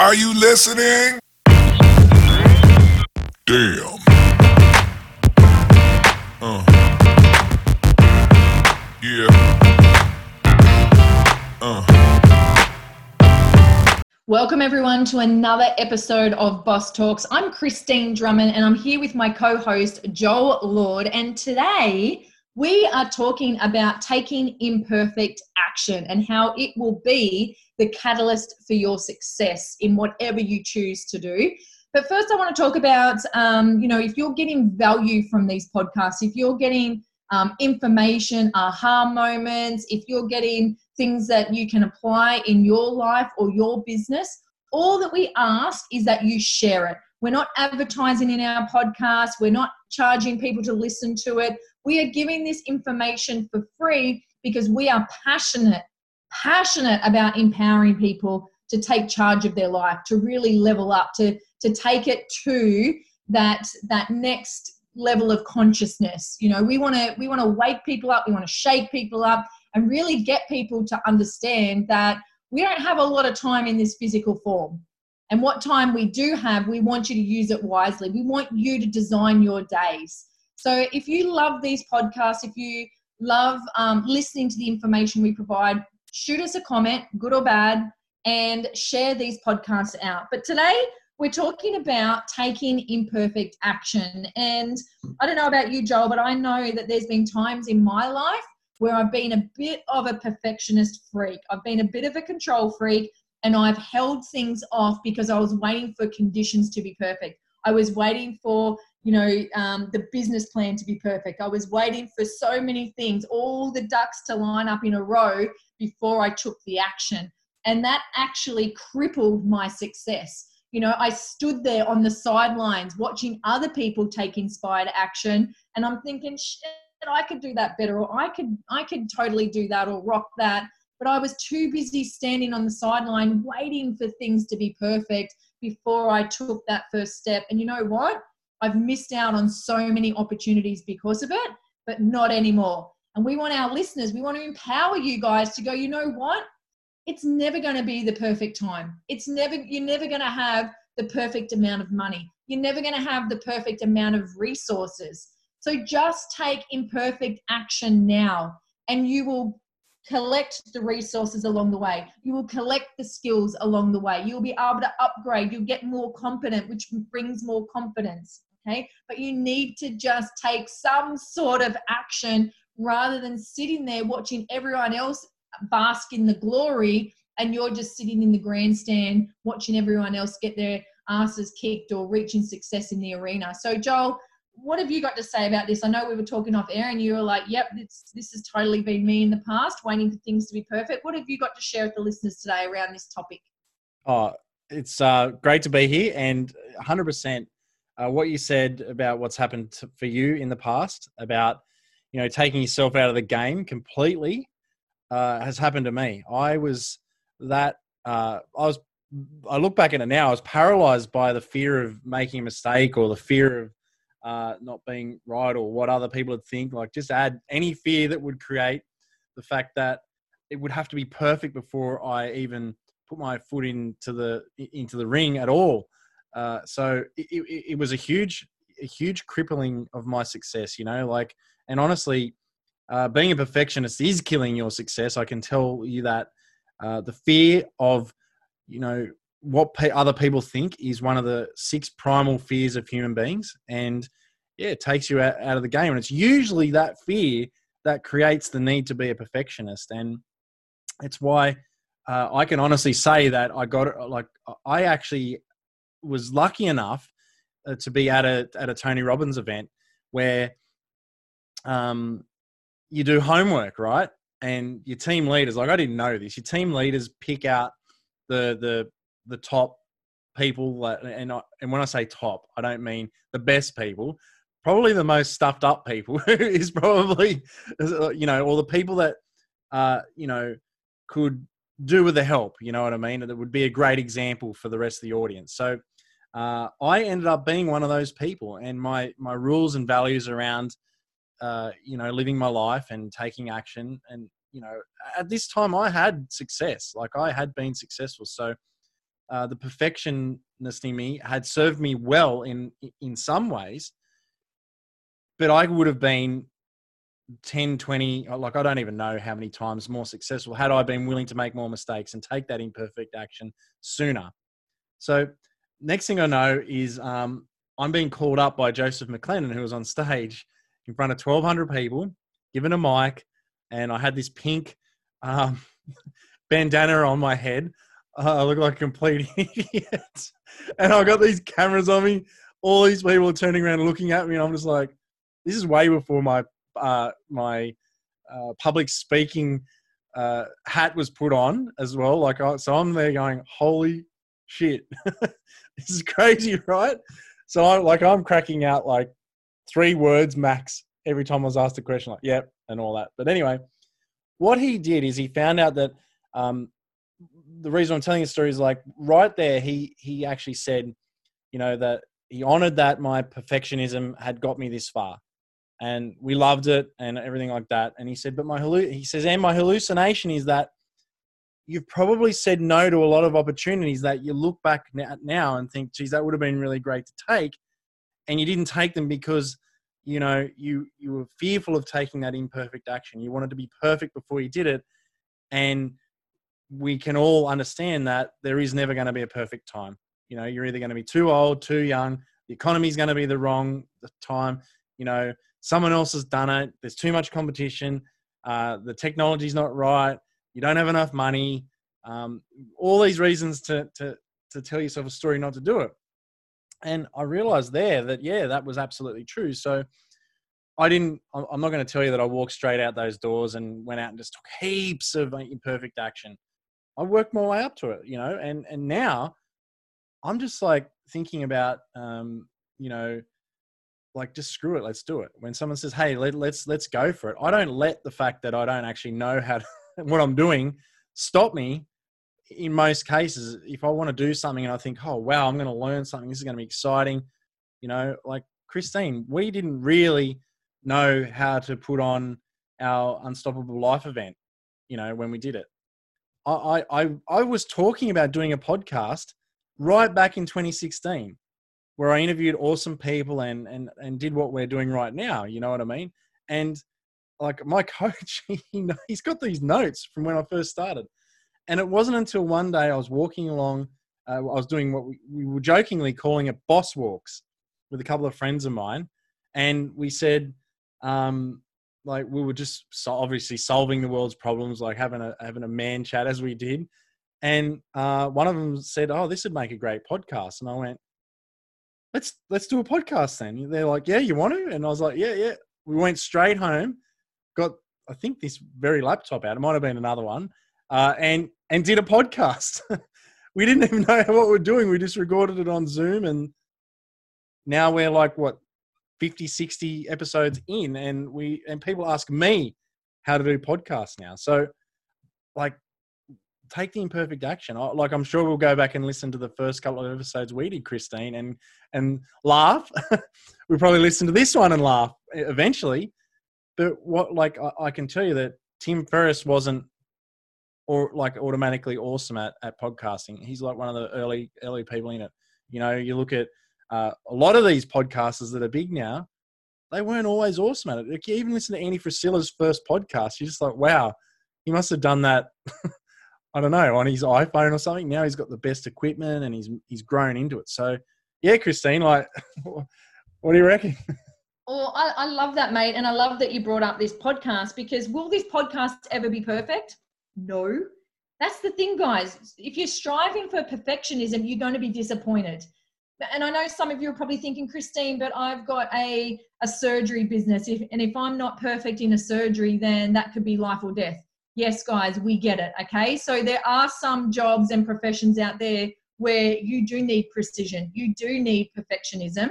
Are you listening? Damn. Uh. Yeah. Uh. Welcome, everyone, to another episode of Boss Talks. I'm Christine Drummond, and I'm here with my co host, Joel Lord. And today, we are talking about taking imperfect action and how it will be the catalyst for your success in whatever you choose to do. But first, I want to talk about, um, you know, if you're getting value from these podcasts, if you're getting um, information, aha moments, if you're getting things that you can apply in your life or your business, all that we ask is that you share it. We're not advertising in our podcast, we're not charging people to listen to it. We are giving this information for free because we are passionate, passionate about empowering people to take charge of their life, to really level up, to, to take it to that, that next level of consciousness. You know we want to we want to wake people up we want to shake people up and really get people to understand that we don't have a lot of time in this physical form. And what time we do have we want you to use it wisely. We want you to design your days so if you love these podcasts if you love um, listening to the information we provide shoot us a comment good or bad and share these podcasts out but today we're talking about taking imperfect action. And I don't know about you, Joel, but I know that there's been times in my life where I've been a bit of a perfectionist freak. I've been a bit of a control freak and I've held things off because I was waiting for conditions to be perfect. I was waiting for, you know, um, the business plan to be perfect. I was waiting for so many things, all the ducks to line up in a row before I took the action. And that actually crippled my success you know, I stood there on the sidelines watching other people take inspired action, and I'm thinking, shit, I could do that better, or I could, I could totally do that, or rock that. But I was too busy standing on the sideline waiting for things to be perfect before I took that first step. And you know what? I've missed out on so many opportunities because of it, but not anymore. And we want our listeners, we want to empower you guys to go, you know what? it's never going to be the perfect time. It's never, you're never going to have the perfect amount of money. You're never going to have the perfect amount of resources. So just take imperfect action now and you will collect the resources along the way. You will collect the skills along the way. You'll be able to upgrade. You'll get more competent, which brings more confidence. Okay. But you need to just take some sort of action rather than sitting there watching everyone else bask in the glory and you're just sitting in the grandstand watching everyone else get their asses kicked or reaching success in the arena. So, Joel, what have you got to say about this? I know we were talking off air and you were like, yep, this, this has totally been me in the past, waiting for things to be perfect. What have you got to share with the listeners today around this topic? Oh, it's uh, great to be here and 100% uh, what you said about what's happened to, for you in the past about, you know, taking yourself out of the game completely uh, has happened to me. I was that uh, I was. I look back at it now. I was paralyzed by the fear of making a mistake or the fear of uh, not being right or what other people would think. Like just add any fear that would create the fact that it would have to be perfect before I even put my foot into the into the ring at all. Uh, so it, it, it was a huge, a huge crippling of my success. You know, like and honestly, uh, being a perfectionist is killing your success. I can tell you that uh, the fear of, you know, what pe- other people think is one of the six primal fears of human beings. And yeah, it takes you out, out of the game. And it's usually that fear that creates the need to be a perfectionist. And it's why uh, I can honestly say that I got it. Like, I actually was lucky enough uh, to be at a, at a Tony Robbins event where um, you do homework, right? And your team leaders, like I didn't know this, your team leaders pick out the the the top people, and I, and when I say top, I don't mean the best people. Probably the most stuffed up people is probably you know, all the people that uh, you know could do with the help. You know what I mean? That would be a great example for the rest of the audience. So uh, I ended up being one of those people, and my my rules and values around uh, you know, living my life and taking action. And, you know, at this time I had success, like I had been successful. So uh, the perfectionist in me had served me well in in some ways, but I would have been 10, 20, like I don't even know how many times more successful had I been willing to make more mistakes and take that imperfect action sooner. So, next thing I know is um, I'm being called up by Joseph McClendon, who was on stage in front of 1,200 people, given a mic, and I had this pink um, bandana on my head. Uh, I look like a complete idiot. and I got these cameras on me. All these people are turning around looking at me, and I'm just like, this is way before my uh, my uh, public speaking uh, hat was put on as well. Like, I, so I'm there going, holy shit, this is crazy, right? So I like I'm cracking out like three words max every time I was asked a question, like yep, and all that. But anyway, what he did is he found out that um, the reason I'm telling the story is like right there, he he actually said, you know, that he honored that my perfectionism had got me this far and we loved it and everything like that. And he said, but my he says, and my hallucination is that you've probably said no to a lot of opportunities that you look back now and think, geez, that would have been really great to take, and you didn't take them because you know you you were fearful of taking that imperfect action. You wanted to be perfect before you did it, and we can all understand that there is never going to be a perfect time. You know, you're either going to be too old, too young. The economy is going to be the wrong time. You know, someone else has done it. There's too much competition. Uh, the technology's not right. You don't have enough money. Um, all these reasons to, to, to tell yourself a story not to do it. And I realized there that, yeah, that was absolutely true. So I didn't, I'm not going to tell you that I walked straight out those doors and went out and just took heaps of imperfect action. I worked my way up to it, you know, and, and now I'm just like thinking about, um, you know, like just screw it let's do it. When someone says hey let, let's let's go for it i don't let the fact that i don't actually know how to, what i'm doing stop me in most cases. If i want to do something and i think oh wow i'm going to learn something this is going to be exciting you know like christine we didn't really know how to put on our unstoppable life event you know when we did it. I i i was talking about doing a podcast right back in 2016 where I interviewed awesome people and and and did what we're doing right now. You know what I mean? And like my coach, he he's got these notes from when I first started, and it wasn't until one day I was walking along. Uh, I was doing what we, we were jokingly calling it boss walks with a couple of friends of mine, and we said, um, like we were just so obviously solving the world's problems, like having a having a man chat as we did. And uh, one of them said, "Oh, this would make a great podcast," and I went, let's let's do a podcast then. They're like, yeah, you want to? And I was like, yeah, yeah. We went straight home, got I think this very laptop out. It might have been another one, uh, and and did a podcast. we didn't even know what we're doing. We just recorded it on Zoom, and now we're like what 50, 60 episodes in, and we and people ask me how to do podcasts now. So, like take the imperfect action. Like I'm sure we'll go back and listen to the first couple of episodes we did, Christine, and and laugh. we probably listen to this one and laugh eventually. But what, like, I, I, can tell you that Tim Ferriss wasn't, or like automatically awesome at at podcasting. He's like one of the early early people in it. You know, you look at uh, a lot of these podcasters that are big now. They weren't always awesome at it. Like, you even listen to Andy Frisella's first podcast, you're just like, wow, he must have done that I don't know, on his iPhone or something. Now he's got the best equipment and he's he's grown into it. So yeah, Christine, like what do you reckon? Oh, I, I love that, mate. And I love that you brought up this podcast because will this podcast ever be perfect? No. That's the thing, guys. If you're striving for perfectionism, you're going to be disappointed. And I know some of you are probably thinking, Christine, but I've got a, a surgery business. If, and if I'm not perfect in a surgery, then that could be life or death yes, guys, we get it. Okay. So there are some jobs and professions out there where you do need precision, you do need perfectionism.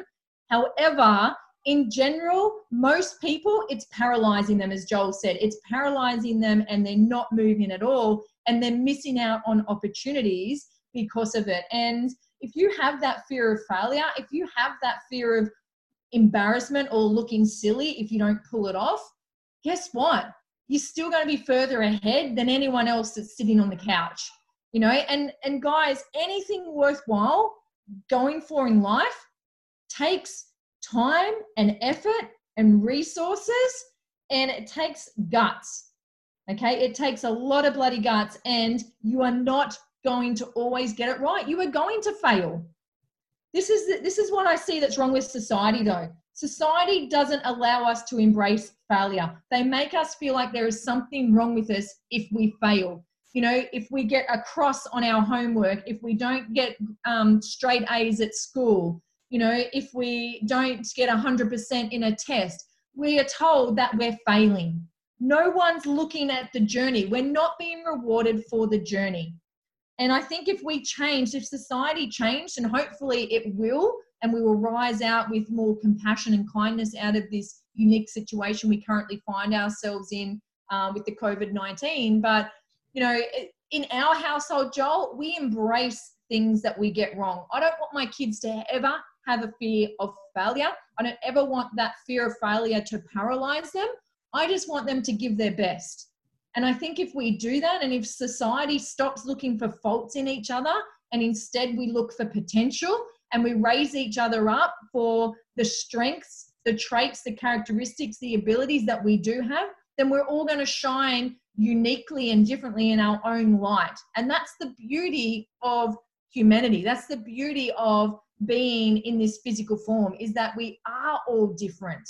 However, in general, most people, it's paralyzing them, as Joel said. It's paralyzing them and they're not moving at all and they're missing out on opportunities because of it. And if you have that fear of failure, if you have that fear of embarrassment or looking silly if you don't pull it off, guess what? You're still going to be further ahead than anyone else that's sitting on the couch. you know? And and guys anything worthwhile going for in life takes time and effort and resources and it takes guts okay? It takes a lot of bloody guts and you are not going to always get it right. You are going to fail. This is this is what i see that's wrong with society though society doesn't allow us to embrace failure. They make us feel like there is something wrong with us if we fail. You know if we get a cross on our homework if we don't get um, straight a's at school you know if we don't get 100% in a test we are told that we're failing. No one's looking at the journey. We're not being rewarded for the journey. And i think if we change if society changed and hopefully it will and we will rise out with more compassion and kindness out of this unique situation we currently find ourselves in uh, with the covid-19 but you know in our household joel we embrace things that we get wrong. I don't want my kids to ever have a fear of failure. I don't ever want that fear of failure to paralyze them. I just want them to give their best. And i think if we do that and if society stops looking for faults in each other and instead we look for potential and we raise each other up for the strengths the traits the characteristics the abilities that we do have then we're all going to shine uniquely and differently in our own light. And that's the beauty of humanity. That's the beauty of being in this physical form is that we are all different.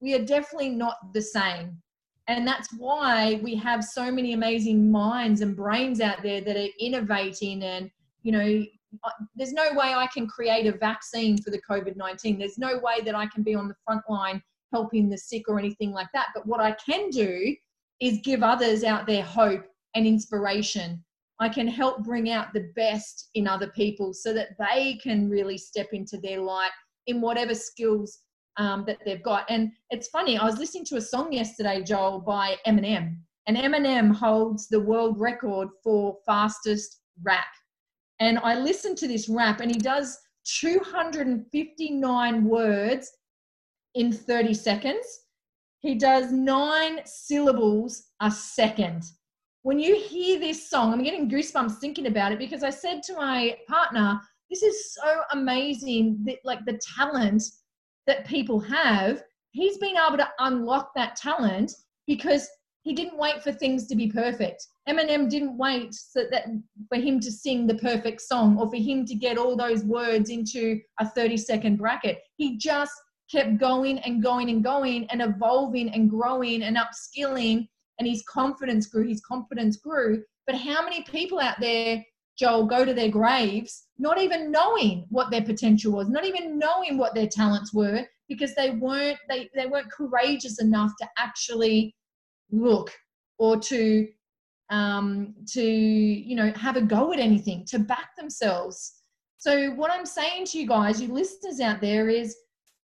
We are definitely not the same. And that's why we have so many amazing minds and brains out there that are innovating and, you know, there's no way I can create a vaccine for the COVID 19. There's no way that I can be on the front line helping the sick or anything like that. But what I can do is give others out there hope and inspiration. I can help bring out the best in other people so that they can really step into their light in whatever skills um, that they've got. And it's funny, I was listening to a song yesterday, Joel, by Eminem, and Eminem holds the world record for fastest rap. And I listened to this rap, and he does 259 words in 30 seconds. He does nine syllables a second. When you hear this song, I'm getting goosebumps thinking about it because I said to my partner, this is so amazing that like the talent that people have. He's been able to unlock that talent because he didn't wait for things to be perfect. Eminem didn't wait so that for him to sing the perfect song or for him to get all those words into a 30 second bracket. He just kept going and going and going and evolving and growing and upskilling and his confidence grew his confidence grew but how many people out there joel go to their graves not even knowing what their potential was not even knowing what their talents were because they weren't they, they weren't courageous enough to actually look or to um, to you know have a go at anything to back themselves so what i'm saying to you guys you listeners out there is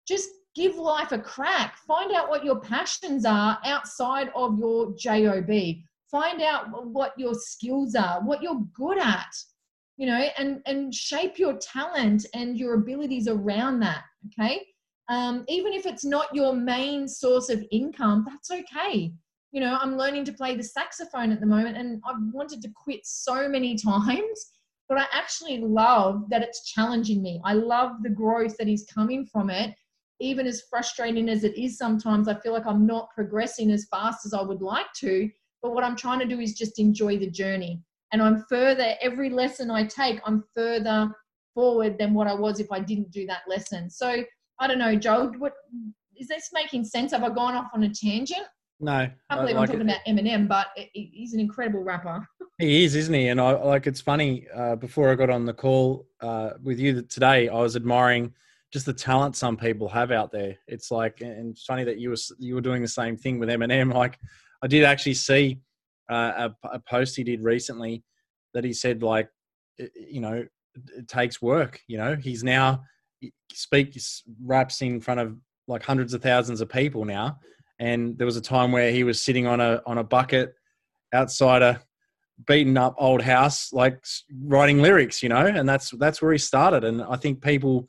just give life a crack. Find out what your passions are outside of your job. Find out what your skills are, what you're good at, you know, and and shape your talent and your abilities around that. Okay. Um, even if it's not your main source of income, that's okay. You know, I'm learning to play the saxophone at the moment, and I've wanted to quit so many times but I actually love that it's challenging me. I love the growth that is coming from it even as frustrating as it is sometimes, I feel like I'm not progressing as fast as I would like to. But what I'm trying to do is just enjoy the journey. And I'm further, every lesson I take, I'm further forward than what I was if I didn't do that lesson. So I don't know, Joe, what is this making sense? Have I gone off on a tangent? No, I can't believe like I'm talking it. about Eminem, but he's an incredible rapper. He is, isn't he? And I like it's funny. Uh, before I got on the call uh, with you today, I was admiring just the talent some people have out there. It's like, and it's funny that you were you were doing the same thing with Eminem. Like, I did actually see uh, a, a, post he did recently that he said like, you know, it takes work. You know, he's now he speaks raps in front of like hundreds of thousands of people now, and there was a time where he was sitting on a on a bucket outside a beaten up old house like writing lyrics you know and that's that's where he started and i think people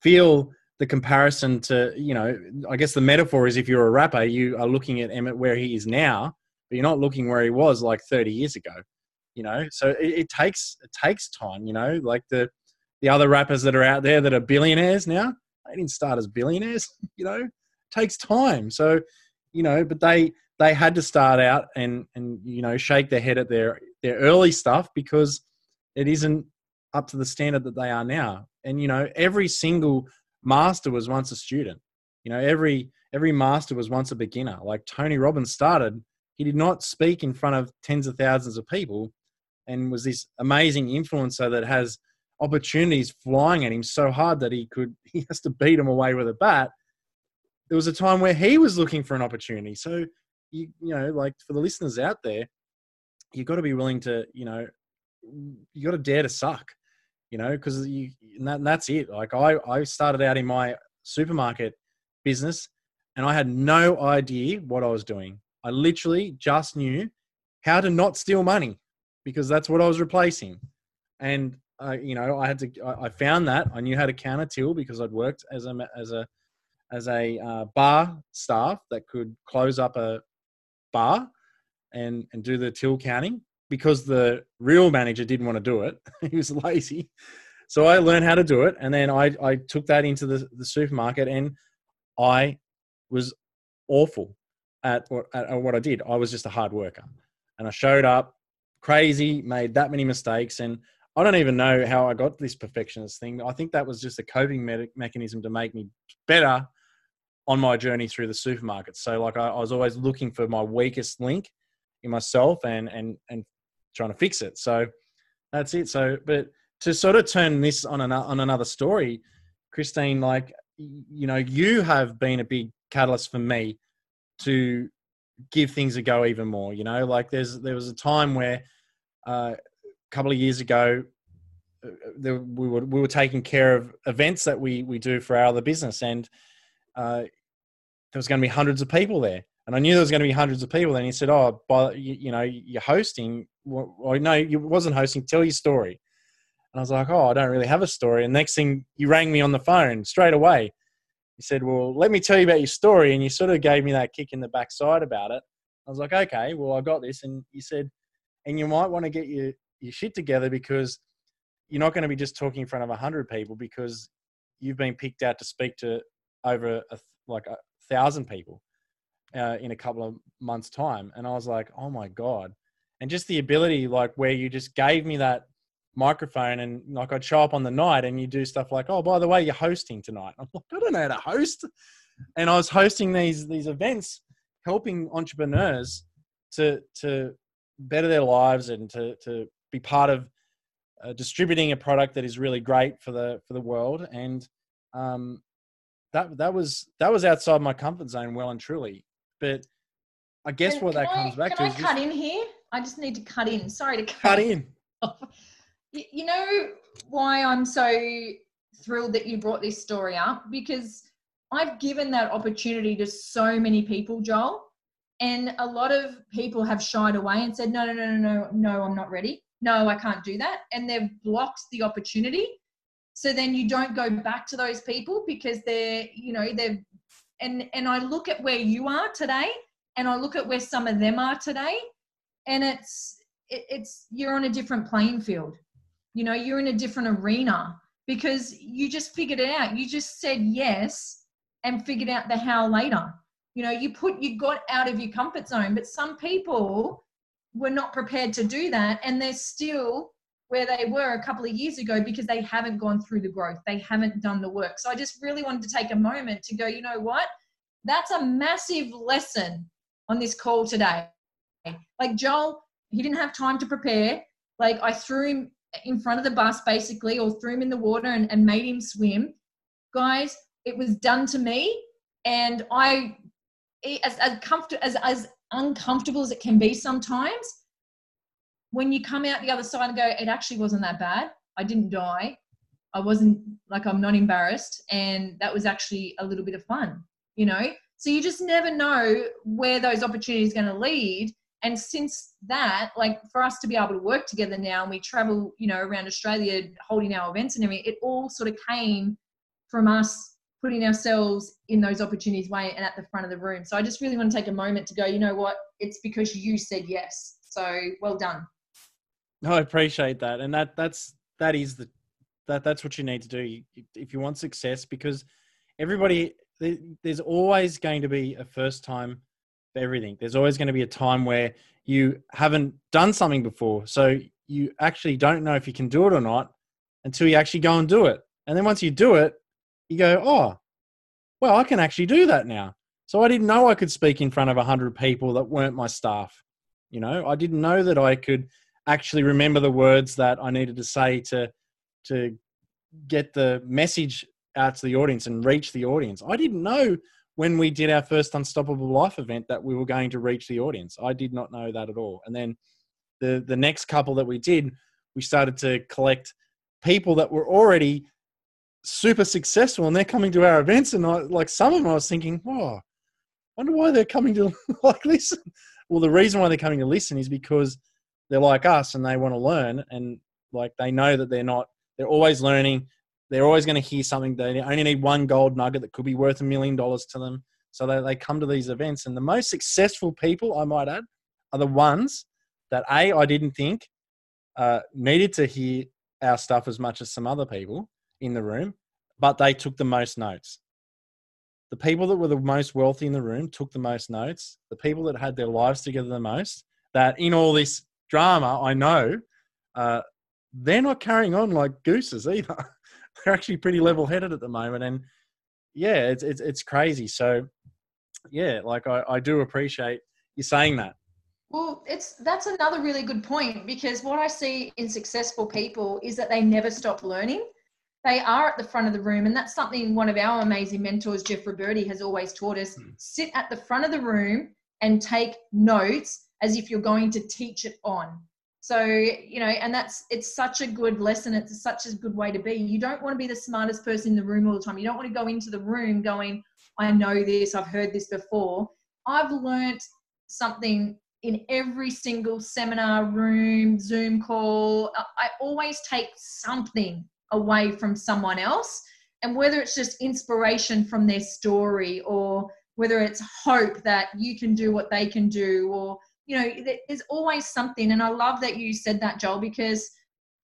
feel the comparison to you know i guess the metaphor is if you're a rapper you are looking at Eminem where he is now but you're not looking where he was like 30 years ago you know. So it, it takes it takes time, you know. Like the the other rappers that are out there that are billionaires now, they didn't start as billionaires, you know. It takes time. So, you know, but they they had to start out and and you know shake their head at their their early stuff because it isn't up to the standard that they are now. And you know, every single master was once a student. You know, every every master was once a beginner. Like Tony Robbins started, he did not speak in front of tens of thousands of people and was this amazing influencer that has opportunities flying at him so hard that he could he has to beat them away with a bat. There was a time where he was looking for an opportunity. So you you know, like for the listeners out there, you've got to be willing to, you know, you got to dare to suck, you know, because you and, that, and that's it. Like I I started out in my supermarket business and I had no idea what I was doing. I literally just knew how to not steal money because that's what I was replacing. And uh, you know, I had to. I found that I knew how to counter till because I'd worked as a as a as a uh, bar staff that could close up a bar and and do the till counting because the real manager didn't want to do it. he was lazy. So I learned how to do it, and then I I took that into the, the supermarket, and I was awful at what, at what I did. I was just a hard worker, and I showed up crazy, made that many mistakes, and I don't even know how I got this perfectionist thing. I think that was just a coping me- mechanism to make me better on my journey through the supermarket. So like I, I, was always looking for my weakest link in myself and and and trying to fix it. So that's it. So but to sort of turn this on an, on another story, Christine, like you know, you have been a big catalyst for me to give things a go even more. You know, like there's there was a time where uh, a couple of years ago, uh, there, we were we were taking care of events that we we do for our other business, and uh, there was going to be hundreds of people there. And I knew there was going to be hundreds of people. And he said, "Oh, by, you, you know, you're hosting. Well, no, you wasn't hosting. Tell your story." And I was like, "Oh, I don't really have a story." And next thing, you rang me on the phone straight away. He said, "Well, let me tell you about your story." And you sort of gave me that kick in the backside about it. I was like, "Okay, well, I got this." And you said, "And you might want to get your your shit together because you're not going to be just talking in front of 100 people because you've been picked out to speak to over a, like a thousand people uh, in a couple of months time. And i was like oh my god. And just the ability like where you just gave me that microphone and like i'd show up on the night and you do stuff like oh by the way you're hosting tonight. I'm like i don't know how to host. And i was hosting these these events helping entrepreneurs to to better their lives and to to be part of uh, distributing a product that is really great for the for the world. And um, that that was that was outside my comfort zone well and truly. But i guess what that I, comes back to Can I is cut in here? I just need to cut in. Sorry to cut, cut in. you know why i'm so thrilled that you brought this story up? Because i've given that opportunity to so many people joel and a lot of people have shied away and said no no no no no no i'm not ready. No, I can't do that. And they've blocked the opportunity. So then you don't go back to those people because they're, you know, they've, and, and I look at where you are today and I look at where some of them are today and it's, it, it's, you're on a different playing field. You know, you're in a different arena because you just figured it out. You just said yes and figured out the how later. You know, you put, you got out of your comfort zone, but some people, were not prepared to do that and they're still where they were a couple of years ago because they haven't gone through the growth. They haven't done the work. So i just really wanted to take a moment to go you know what? That's a massive lesson on this call today. Like joel he didn't have time to prepare. Like i threw him in front of the bus basically or threw him in the water and, and made him swim. Guys it was done to me and i as as comfortable as as uncomfortable as it can be sometimes, when you come out the other side and go, it actually wasn't that bad. I didn't die. I wasn't like I'm not embarrassed. And that was actually a little bit of fun, you know? So you just never know where those opportunities are going to lead. And since that, like for us to be able to work together now and we travel, you know, around Australia holding our events and everything, it all sort of came from us putting ourselves in those opportunities way and at the front of the room. So I just really want to take a moment to go, you know what? It's because you said yes. So well done. No, I appreciate that, and that that's that is the that that's what you need to do if you want success. Because everybody, there's always going to be a first time for everything. There's always going to be a time where you haven't done something before, so you actually don't know if you can do it or not until you actually go and do it. And then once you do it, you go, oh, well, I can actually do that now. So I didn't know I could speak in front of a hundred people that weren't my staff. You know, I didn't know that I could actually remember the words that I needed to say to to get the message out to the audience and reach the audience. I didn't know when we did our first Unstoppable Life event that we were going to reach the audience. I did not know that at all. And then the the next couple that we did, we started to collect people that were already super successful and they're coming to our events and I, like some of them I was thinking, "Whoa, wonder why they're coming to like listen." Well, the reason why they're coming to listen is because they're like us and they want to learn and like they know that they're not they're always learning. They're always going to hear something. They only need one gold nugget that could be worth a million dollars to them. So they, they come to these events and the most successful people i might add are the ones that a i didn't think uh, needed to hear our stuff as much as some other people in the room but they took the most notes. The people that were the most wealthy in the room took the most notes. The people that had their lives together the most that in all this drama, I know uh, they're not carrying on like gooses either. they're actually pretty level headed at the moment, and yeah, it's it's it's crazy. So yeah, like I, I do appreciate you saying that. Well, it's that's another really good point because what I see in successful people is that they never stop learning. They are at the front of the room, and that's something one of our amazing mentors, Jeff Roberti, has always taught us. Sit at the front of the room and take notes as if you're going to teach it on. So, you know, and that's it's such a good lesson. It's such a good way to be. You don't want to be the smartest person in the room all the time. You don't want to go into the room going, I know this, I've heard this before. I've learned something in every single seminar room, Zoom call. I always take something away from someone else. And whether it's just inspiration from their story or whether it's hope that you can do what they can do or you know there's always something and i love that you said that joel because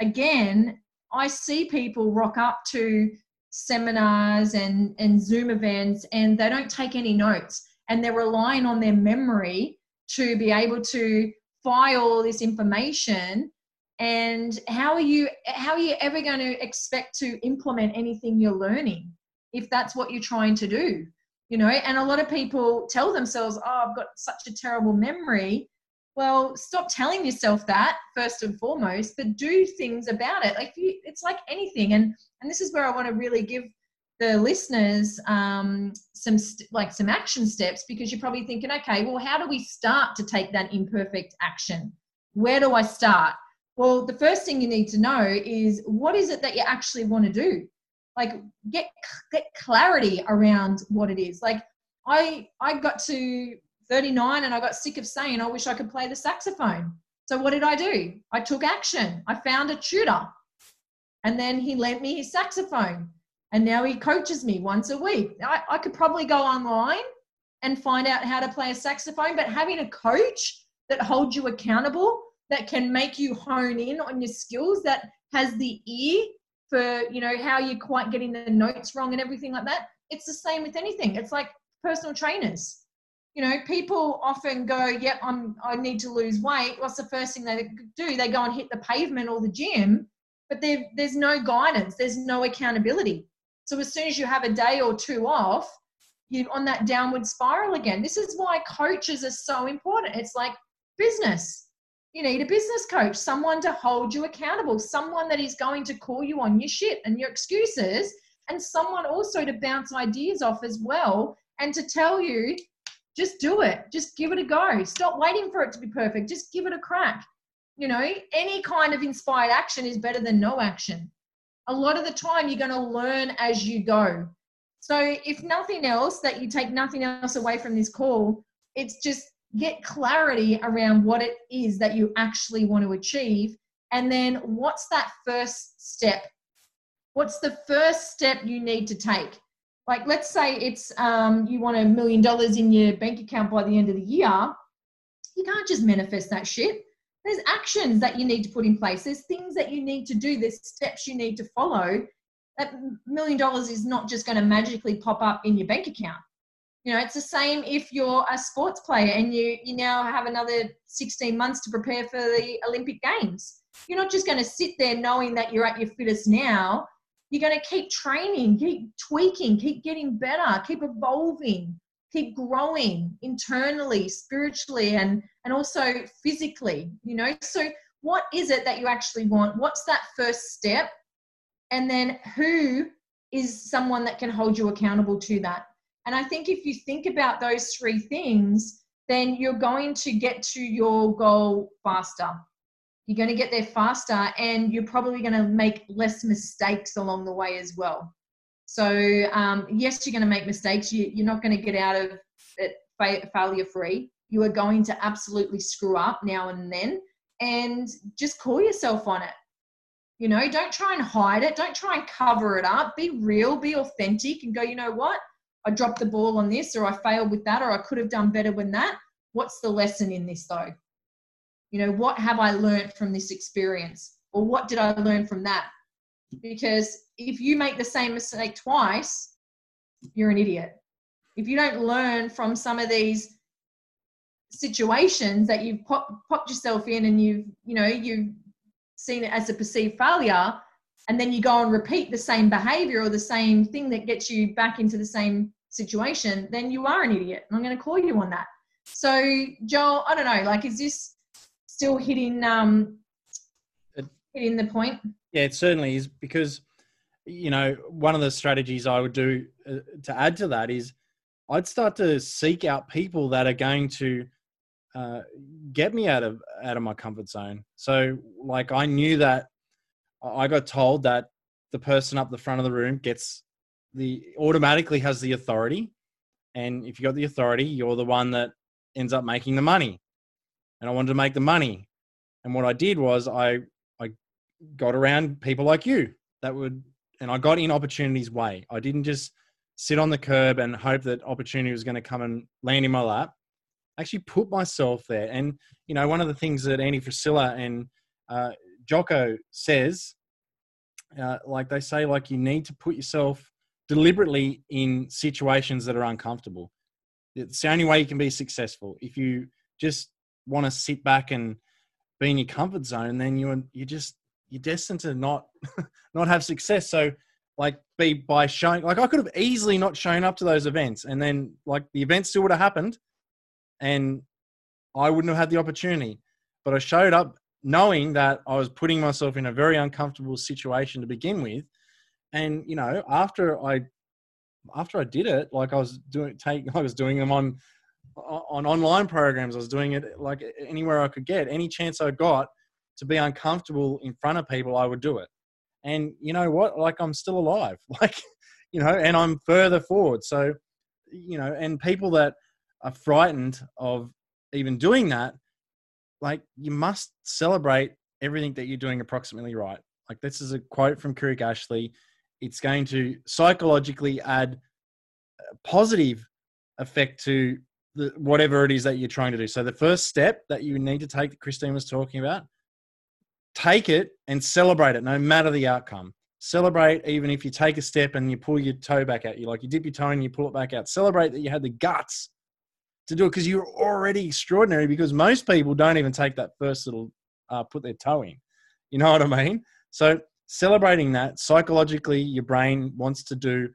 again i see people rock up to seminars and and zoom events and they don't take any notes and they're relying on their memory to be able to file all this information. And how are you how are you ever going to expect to implement anything you're learning if that's what you're trying to do you know and a lot of people tell themselves oh i've got such a terrible memory. Well stop telling yourself that first and foremost but do things about it. Like you, it's like anything and and this is where i want to really give the listeners um, some st- like some action steps because you're probably thinking okay well how do we start to take that imperfect action? Where do i start? Well the first thing you need to know is what is it that you actually want to do like get get clarity around what it is. Like i i got to 39 and i got sick of saying i wish i could play the saxophone. So what did i do? I took action. I found a tutor. And then he lent me his saxophone. And now he coaches me once a week. I, I could probably go online and find out how to play a saxophone but having a coach that holds you accountable that can make you hone in on your skills that has the ear for you know how you're quite getting the notes wrong and everything like that it's the same with anything. It's like personal trainers. You know people often go yep i'm i need to lose weight. What's the first thing they do? They go and hit the pavement or the gym but there's no guidance. There's no accountability. So as soon as you have a day or two off you're on that downward spiral again. This is why coaches are so important. It's like business you need a business coach, someone to hold you accountable, someone that is going to call you on your shit and your excuses, and someone also to bounce ideas off as well and to tell you, just do it, just give it a go. Stop waiting for it to be perfect, just give it a crack. You know, any kind of inspired action is better than no action. A lot of the time, you're going to learn as you go. So, if nothing else, that you take nothing else away from this call, it's just get clarity around what it is that you actually want to achieve. And then what's that first step? What's the first step you need to take? Like, let's say it's um, you want a million dollars in your bank account by the end of the year. You can't just manifest that shit. there's actions that you need to put in place. There's things that you need to do. There's steps you need to follow. That million dollars is not just going to magically pop up in your bank account. You know, it's the same if you're a sports player and you you now have another 16 months to prepare for the Olympic Games. You're not just going to sit there knowing that you're at your fittest now. You're going to keep training, keep tweaking, keep getting better, keep evolving, keep growing internally, spiritually, and and also physically. You know, so what is it that you actually want? What's that first step? And then who is someone that can hold you accountable to that? And I think if you think about those three things, then you're going to get to your goal faster. You're going to get there faster and you're probably going to make less mistakes along the way as well. So, um, yes, you're going to make mistakes. You, you're not going to get out of it failure free. You are going to absolutely screw up now and then. And just call yourself on it. You know, don't try and hide it. Don't try and cover it up. Be real, be authentic, and go, you know what? I dropped the ball on this, or I failed with that, or I could have done better than that. What's the lesson in this, though? You know, what have I learned from this experience? Or what did I learn from that? Because if you make the same mistake twice, you're an idiot. If you don't learn from some of these situations that you've pop, popped yourself in and you've, you know, you've seen it as a perceived failure, and then you go and repeat the same behavior or the same thing that gets you back into the same situation, then you are an idiot. And I'm going to call you on that. So, Joel, I don't know, like, is this still hitting um, hitting the point? Yeah, it certainly is because you know, one of the strategies I would do uh, to add to that is I'd start to seek out people that are going to uh, get me out of out of my comfort zone. So, like, I knew that I got told that the person up the front of the room gets the automatically has the authority, and if you got the authority, you're the one that ends up making the money. And I wanted to make the money, and what I did was I I got around people like you that would and I got in opportunity's way. I didn't just sit on the curb and hope that opportunity was going to come and land in my lap. I actually put myself there. And, you know, one of the things that Andy Frisella and uh, Jocko says, uh, like they say, like you need to put yourself deliberately in situations that are uncomfortable. It's the only way you can be successful. If you just want to sit back and be in your comfort zone, then you're you're just you're destined to not not have success. So like be by showing like I could have easily not shown up to those events and then like the event still would have happened and I wouldn't have had the opportunity. But I showed up knowing that I was putting myself in a very uncomfortable situation to begin with. And you know, after I after I did it, like I was doing take I was doing them on on online programs. I was doing it like anywhere I could get, any chance I got to be uncomfortable in front of people, I would do it. And you know what? Like I'm still alive. Like, you know, and I'm further forward. So, you know, and people that are frightened of even doing that, like you must celebrate everything that you're doing approximately right. Like this is a quote from Kirk Ashley. It's going to psychologically add a positive effect to the, whatever it is that you're trying to do. So the first step that you need to take that Christine was talking about take it and celebrate it no matter the outcome. Celebrate even if you take a step and you pull your toe back out. You like you dip your toe and you pull it back out. Celebrate that you had the guts to do it because you're already extraordinary. Because most people don't even take that first little uh, put their toe in. You know what I mean? So celebrating that psychologically, your brain wants to do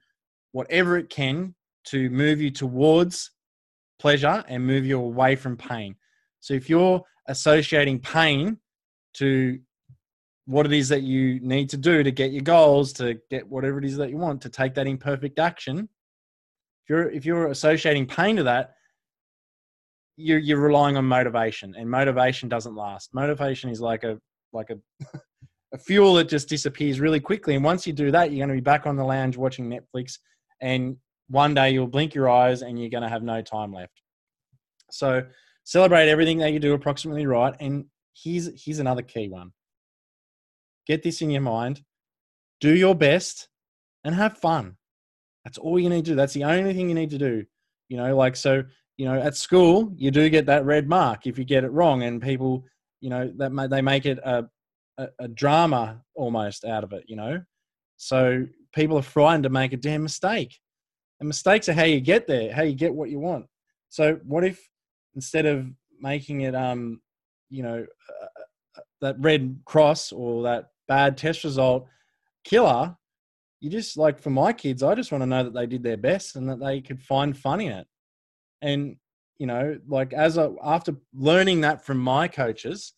whatever it can to move you towards pleasure and move you away from pain. So if you're associating pain to what it is that you need to do to get your goals, to get whatever it is that you want, to take that imperfect action. If you're if you're associating pain to that, you're you're relying on motivation, and motivation doesn't last. Motivation is like a like a a fuel that just disappears really quickly. And once you do that, you're going to be back on the lounge watching Netflix, and one day you'll blink your eyes and you're going to have no time left. So celebrate everything that you do approximately right, and here's here's another key one. Get this in your mind. Do your best and have fun. That's all you need to do. That's the only thing you need to do. You know, like so, you know, at school you do get that red mark if you get it wrong and people you know that they make it a, a a drama almost out of it. You know, so people are frightened to make a damn mistake. And mistakes are how you get there, how you get what you want. So what if instead of making it, um, you know, uh, uh, that red cross or that bad test result killer, you just like for my kids, I just want to know that they did their best and that they could find fun in it. And you know, like as a after learning that from my coaches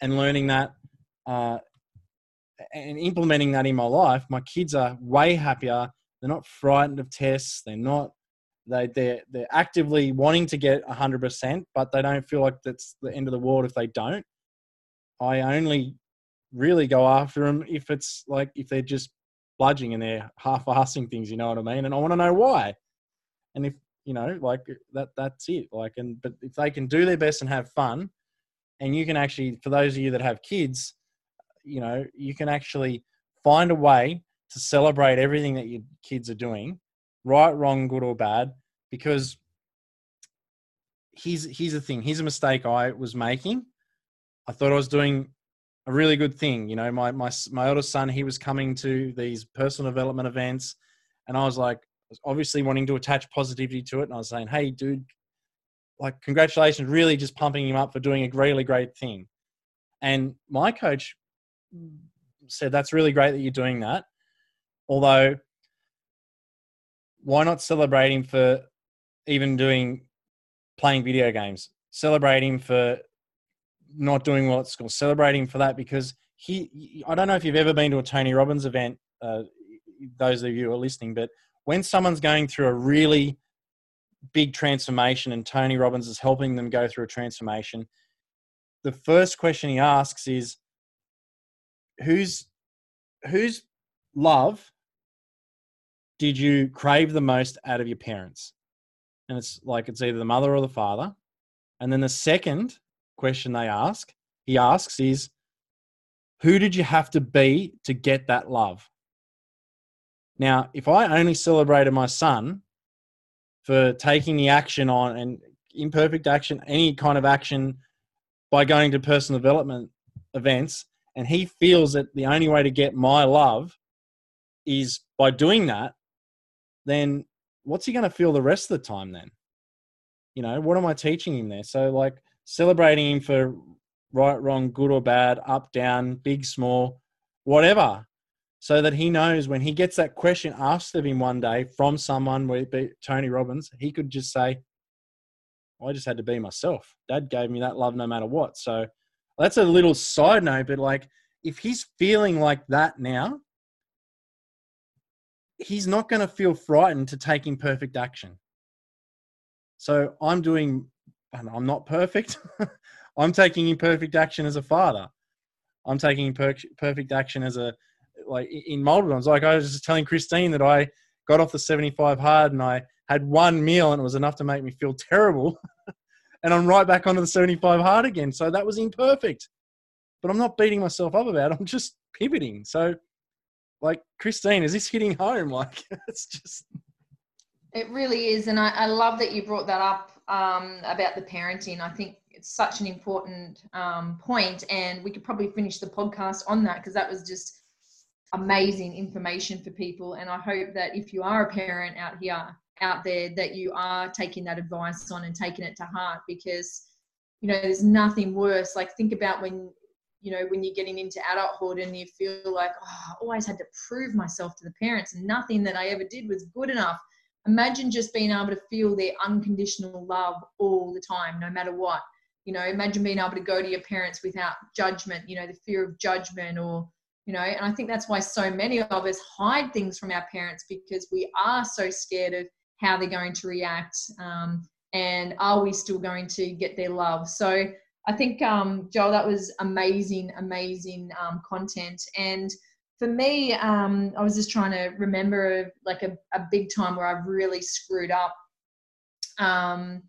and learning that uh, and implementing that in my life, my kids are way happier. They're not frightened of tests. They're not they they're they're actively wanting to get hundred percent, but they don't feel like that's the end of the world if they don't. I only really go after them if it's like if they're just bludging and they're half-assing things. You know what I mean? And I want to know why. And if you know, like that, that's it. Like, and but if they can do their best and have fun, and you can actually, for those of you that have kids, you know, you can actually find a way to celebrate everything that your kids are doing, right, wrong, good or bad, because here's here's the thing. Here's a mistake I was making. I thought I was doing a really good thing. You know, my my my eldest son, he was coming to these personal development events, and I was like, was obviously wanting to attach positivity to it, and I was saying, "Hey, dude, like congratulations!" Really, just pumping him up for doing a really great thing. And my coach said, "That's really great that you're doing that." Although, why not celebrate him for even doing playing video games? Celebrate him for not doing well at school. Celebrate him for that because he. I don't know if you've ever been to a Tony Robbins event. Uh, those of you who are listening, but when someone's going through a really big transformation and Tony Robbins is helping them go through a transformation, the first question he asks is whose whose love did you crave the most out of your parents? And it's like it's either the mother or the father. And then the second question they ask, he asks is who did you have to be to get that love? Now, if I only celebrated my son for taking the action on and imperfect action, any kind of action by going to personal development events, and he feels that the only way to get my love is by doing that, then what's he going to feel the rest of the time then? You know, what am I teaching him there? So, like, celebrating him for right, wrong, good or bad, up, down, big, small, whatever so that he knows when he gets that question asked of him one day from someone, whether it be Tony Robbins, he could just say, I just had to be myself. Dad gave me that love no matter what. So that's a little side note, but like if he's feeling like that now, he's not going to feel frightened to take imperfect action. So I'm doing, and I'm not perfect. I'm taking imperfect action as a father. I'm taking perfect action as a like in multiple times. Like I was just telling Christine that I got off the 75 hard and I had one meal and it was enough to make me feel terrible. and I'm right back onto the 75 hard again. So that was imperfect. But I'm not beating myself up about it. I'm just pivoting. So like Christine, is this hitting home? Like it's just it really is. And I, I love that you brought that up um, about the parenting. I think it's such an important um, point, and we could probably finish the podcast on that because that was just amazing information for people. And I hope that if you are a parent out here, out there, that you are taking that advice on and taking it to heart because, you know, there's nothing worse. Like, think about when, you know, when you're getting into adulthood and you feel like, oh, I always had to prove myself to the parents and nothing that I ever did was good enough. Imagine just being able to feel their unconditional love all the time, no matter what. You know, imagine being able to go to your parents without judgment, you know, the fear of judgment or you know and i think that's why so many of us hide things from our parents because we are so scared of how they're going to react um, and are we still going to get their love so i think um, joel that was amazing amazing um, content and for me um, i was just trying to remember like a, a big time where i've really screwed up um,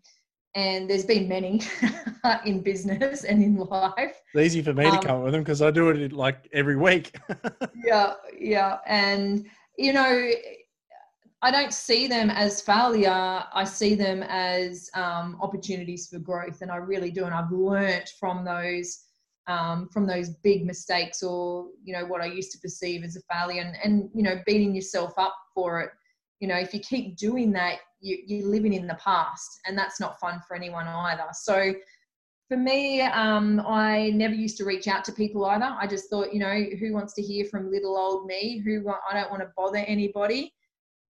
and there's been many in business and in life. It's easy for me um, to come up with them because I do it like every week. yeah, yeah, and you know, I don't see them as failure. I see them as um, opportunities for growth, and I really do. And I've learnt from those um, from those big mistakes or you know what I used to perceive as a failure and, and you know beating yourself up for it. You know, if you keep doing that, you, you're living in the past, and that's not fun for anyone either. So for me, um, I never used to reach out to people either. I just thought, you know, who wants to hear from little old me? Who I don't want to bother anybody.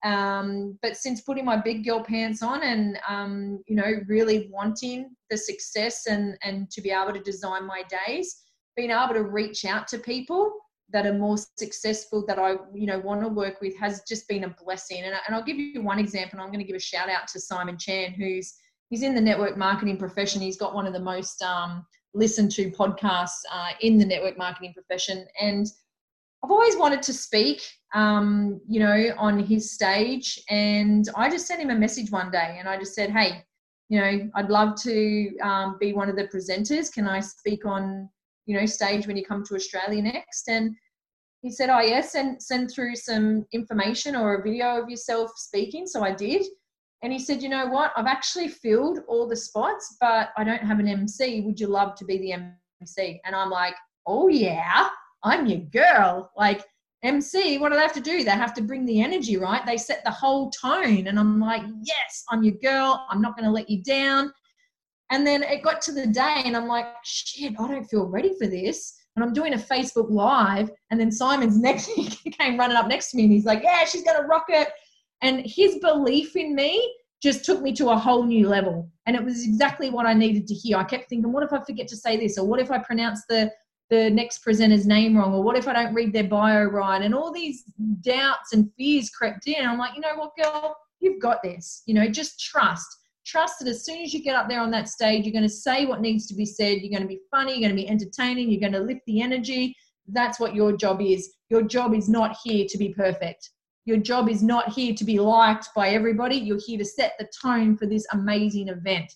Um, but since putting my big girl pants on and um, you know really wanting the success and and to be able to design my days, being able to reach out to people that are more successful that I you know want to work with has just been a blessing. And, and I'll give you one example. I'm going to give a shout out to Simon Chan, who's he's in the network marketing profession. He's got one of the most um, listened to podcasts uh, in the network marketing profession. And I've always wanted to speak, um, you know, on his stage. And I just sent him a message one day and I just said, hey, you know, I'd love to um, be one of the presenters. Can I speak on, you know, stage when you come to Australia next? And he said, oh, yes, send, send through some information or a video of yourself speaking. So I did. And he said, You know what? I've actually filled all the spots, but I don't have an MC. Would you love to be the MC? And I'm like, Oh, yeah, I'm your girl. Like, MC, what do they have to do? They have to bring the energy, right? They set the whole tone. And I'm like, Yes, I'm your girl. I'm not going to let you down. And then it got to the day, and I'm like, Shit, I don't feel ready for this. And I'm doing a Facebook Live. And then Simon's next, he came running up next to me and he's like, Yeah, she's going to rock it. And his belief in me just took me to a whole new level. And it was exactly what I needed to hear. I kept thinking, what if I forget to say this? Or what if I pronounce the, the next presenter's name wrong? Or what if I don't read their bio right? And all these doubts and fears crept in. I'm like, you know what, girl, you've got this. You know, just trust. Trust that as soon as you get up there on that stage, you're going to say what needs to be said. You're going to be funny. You're going to be entertaining. You're going to lift the energy. That's what your job is. Your job is not here to be perfect your job is not here to be liked by everybody. You're here to set the tone for this amazing event.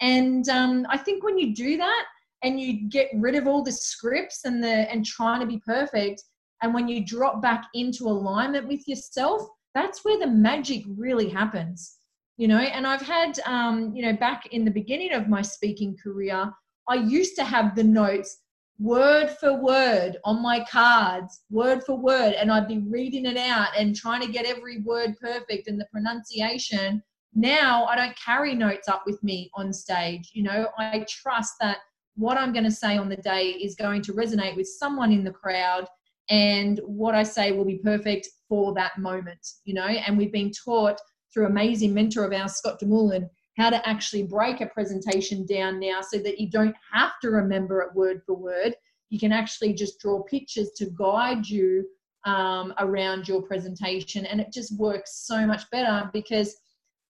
And um, I think when you do that and you get rid of all the scripts and the and trying to be perfect, and when you drop back into alignment with yourself, that's where the magic really happens. You know, and I've had, um, you know, back in the beginning of my speaking career, I used to have the notes word for word on my cards, word for word, and I'd be reading it out and trying to get every word perfect and the pronunciation. Now I don't carry notes up with me on stage. You know, I trust that what I'm going to say on the day is going to resonate with someone in the crowd and what I say will be perfect for that moment, you know. And we've been taught through amazing mentor of ours, Scott DeMullen, how to actually break a presentation down now so that you don't have to remember it word for word. You can actually just draw pictures to guide you um, around your presentation, and it just works so much better because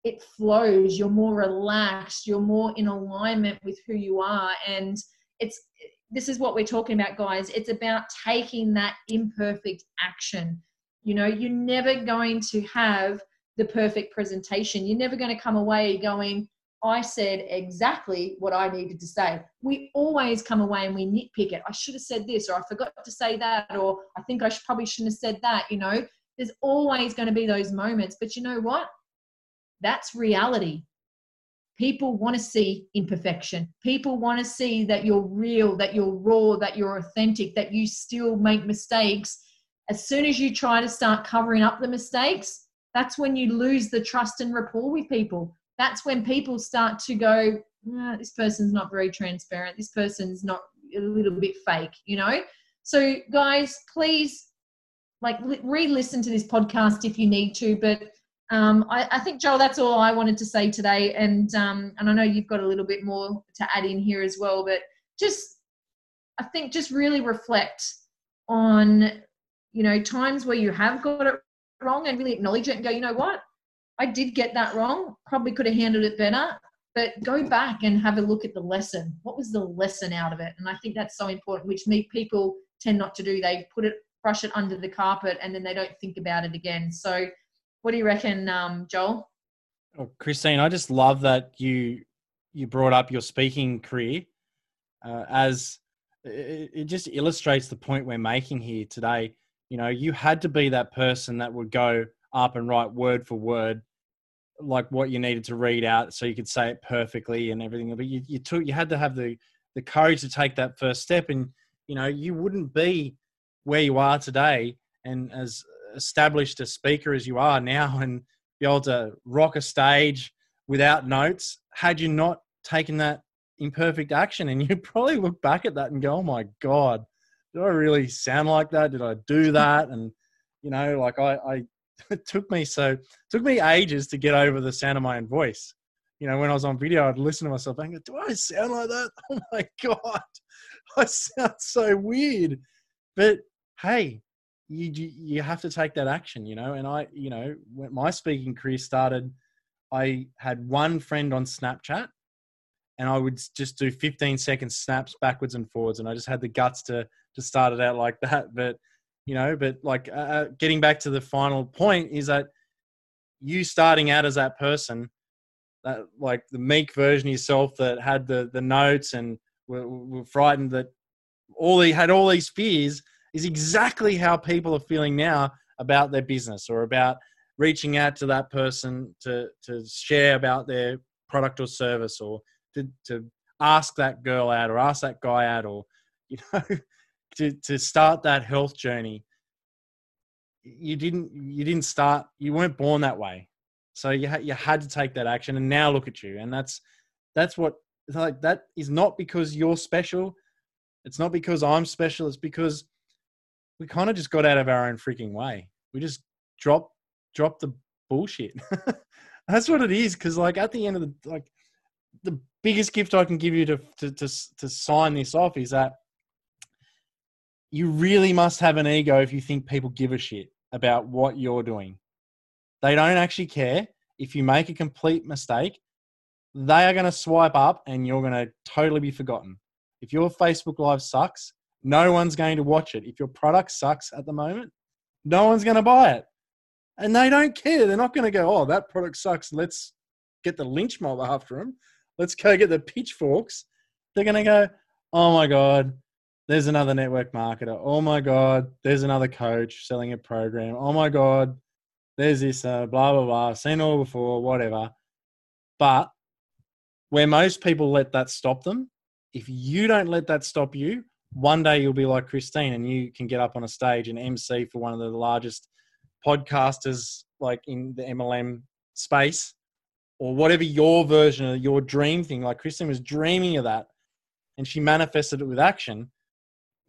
it flows. You're more relaxed. You're more in alignment with who you are, and it's this is what we're talking about, guys. It's about taking that imperfect action. You know, you're never going to have the perfect presentation. You're never going to come away going, I said exactly what I needed to say. We always come away and we nitpick it. I should have said this, or I forgot to say that, or I think I should, probably shouldn't have said that. You know, there's always going to be those moments. But you know what? That's reality. People want to see imperfection. People want to see that you're real, that you're raw, that you're authentic, that you still make mistakes. As soon as you try to start covering up the mistakes, that's when you lose the trust and rapport with people. That's when people start to go, this person's not very transparent. This person's not a little bit fake, you know? So, guys, please like re-listen to this podcast if you need to. But um, I, I, think Joel, that's all I wanted to say today. And um, and I know you've got a little bit more to add in here as well. But just, I think, just really reflect on, you know, times where you have got it wrong and really acknowledge it and go, you know what? I did get that wrong. Probably could have handled it better. But go back and have a look at the lesson. What was the lesson out of it? And I think that's so important, which people tend not to do. They put it, brush it under the carpet, and then they don't think about it again. So, what do you reckon, um, Joel? Oh, Christine, I just love that you you brought up your speaking career uh, as it, it just illustrates the point we're making here today you know, you had to be that person that would go up and write word for word, like what you needed to read out, so you could say it perfectly and everything. But you, you took, you had to have the the courage to take that first step. And, you know, you wouldn't be where you are today and as established a speaker as you are now and be able to rock a stage without notes had you not taken that imperfect action. And you probably look back at that and go, oh my God, did I really sound like that? Did I do that? And, you know, like I, I it took me so took me ages to get over the sound of my own voice. You know, when I was on video, I'd listen to myself and go, "Do I sound like that? Oh my god, I sound so weird." But hey, you you have to take that action, you know. And I, you know, when my speaking career started, I had one friend on Snapchat, and I would just do 15 second snaps backwards and forwards, and I just had the guts to to start it out like that. But you know, but like uh, uh, getting back to the final point is that you starting out as that person, that like the meek version of yourself that had the the notes and were, were frightened that all he had all these fears is exactly how people are feeling now about their business or about reaching out to that person to to share about their product or service or to to ask that girl out or ask that guy out or you know to to start that health journey. You didn't you didn't start you weren't born that way. So you had you had to take that action and now look at you. And that's that's what like that is not because you're special. It's not because i'm special. It's because we kind of just got out of our own freaking way we just drop drop the bullshit that's what it is because like at the end of the like the biggest gift i can give you to to to, to sign this off is that you really must have an ego if you think people give a shit about what you're doing. They don't actually care. If you make a complete mistake, they are going to swipe up and you're going to totally be forgotten. If your Facebook Live sucks, no one's going to watch it. If your product sucks at the moment, no one's going to buy it. And they don't care. They're not going to go, oh, that product sucks. Let's get the lynch mob after them. Let's go get the pitchforks. They're going to go, oh my God, there's another network marketer. Oh my God, there's another coach selling a program. Oh my God, there's this, uh, blah, blah, blah. Seen all before, whatever. But where most people let that stop them, if you don't let that stop you, one day you'll be like Christine and you can get up on a stage and MC for one of the largest podcasters like in the MLM space or whatever your version of your dream thing. Like Christine was dreaming of that and she manifested it with action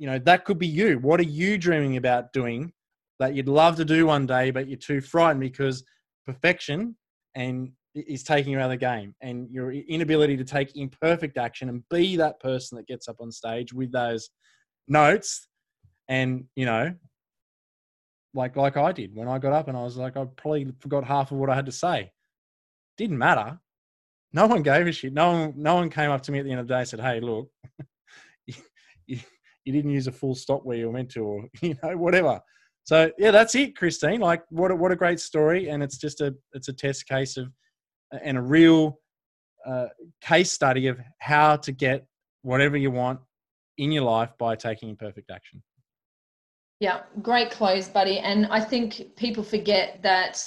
you know that could be you what are you dreaming about doing that you'd love to do one day but you're too frightened because perfection and is taking you out of the game and your inability to take imperfect action and be that person that gets up on stage with those notes and you know like like I did when I got up and I was like I probably forgot half of what I had to say didn't matter no one gave a shit no one no one came up to me at the end of the day and said hey look you didn't use a full stop where you were meant to, or you know, whatever. So yeah, that's it, Christine. Like what a, what a great story, and it's just a it's a test case of and a real uh, case study of how to get whatever you want in your life by taking imperfect action. Yeah, great close, buddy. And I think people forget that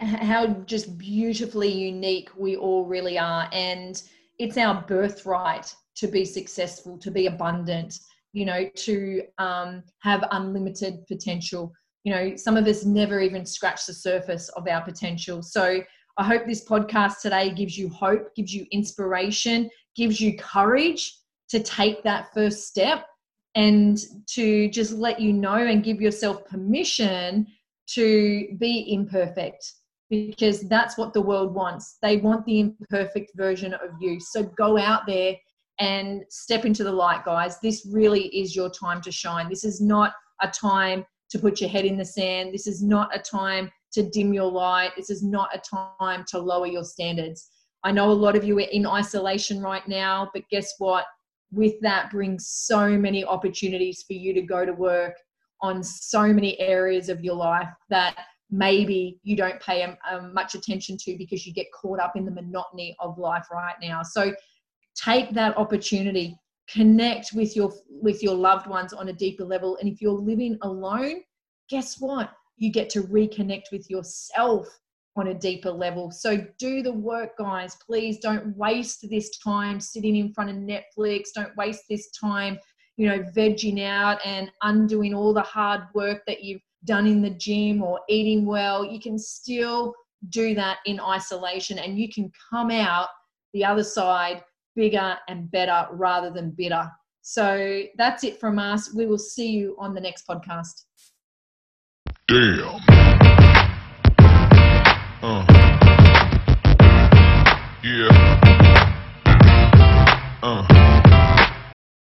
how just beautifully unique we all really are, and it's our birthright to be successful, to be abundant, you know, to um, have unlimited potential. You know, some of us never even scratch the surface of our potential. So I hope this podcast today gives you hope, gives you inspiration, gives you courage to take that first step and to just let you know and give yourself permission to be imperfect because that's what the world wants. They want the imperfect version of you. So go out there and step into the light, guys. This really is your time to shine. This is not a time to put your head in the sand. This is not a time to dim your light. This is not a time to lower your standards. I know a lot of you are in isolation right now, but guess what? With that brings so many opportunities for you to go to work on so many areas of your life that maybe you don't pay um, much attention to because you get caught up in the monotony of life right now. So take that opportunity connect with your with your loved ones on a deeper level and if you're living alone guess what you get to reconnect with yourself on a deeper level. So do the work, guys. Please don't waste this time sitting in front of Netflix. Don't waste this time, you know, vegging out and undoing all the hard work that you've done in the gym or eating well. You can still do that in isolation and you can come out the other side bigger and better rather than bitter. So that's it from us. We will see you on the next podcast. Damn. Uh. Yeah.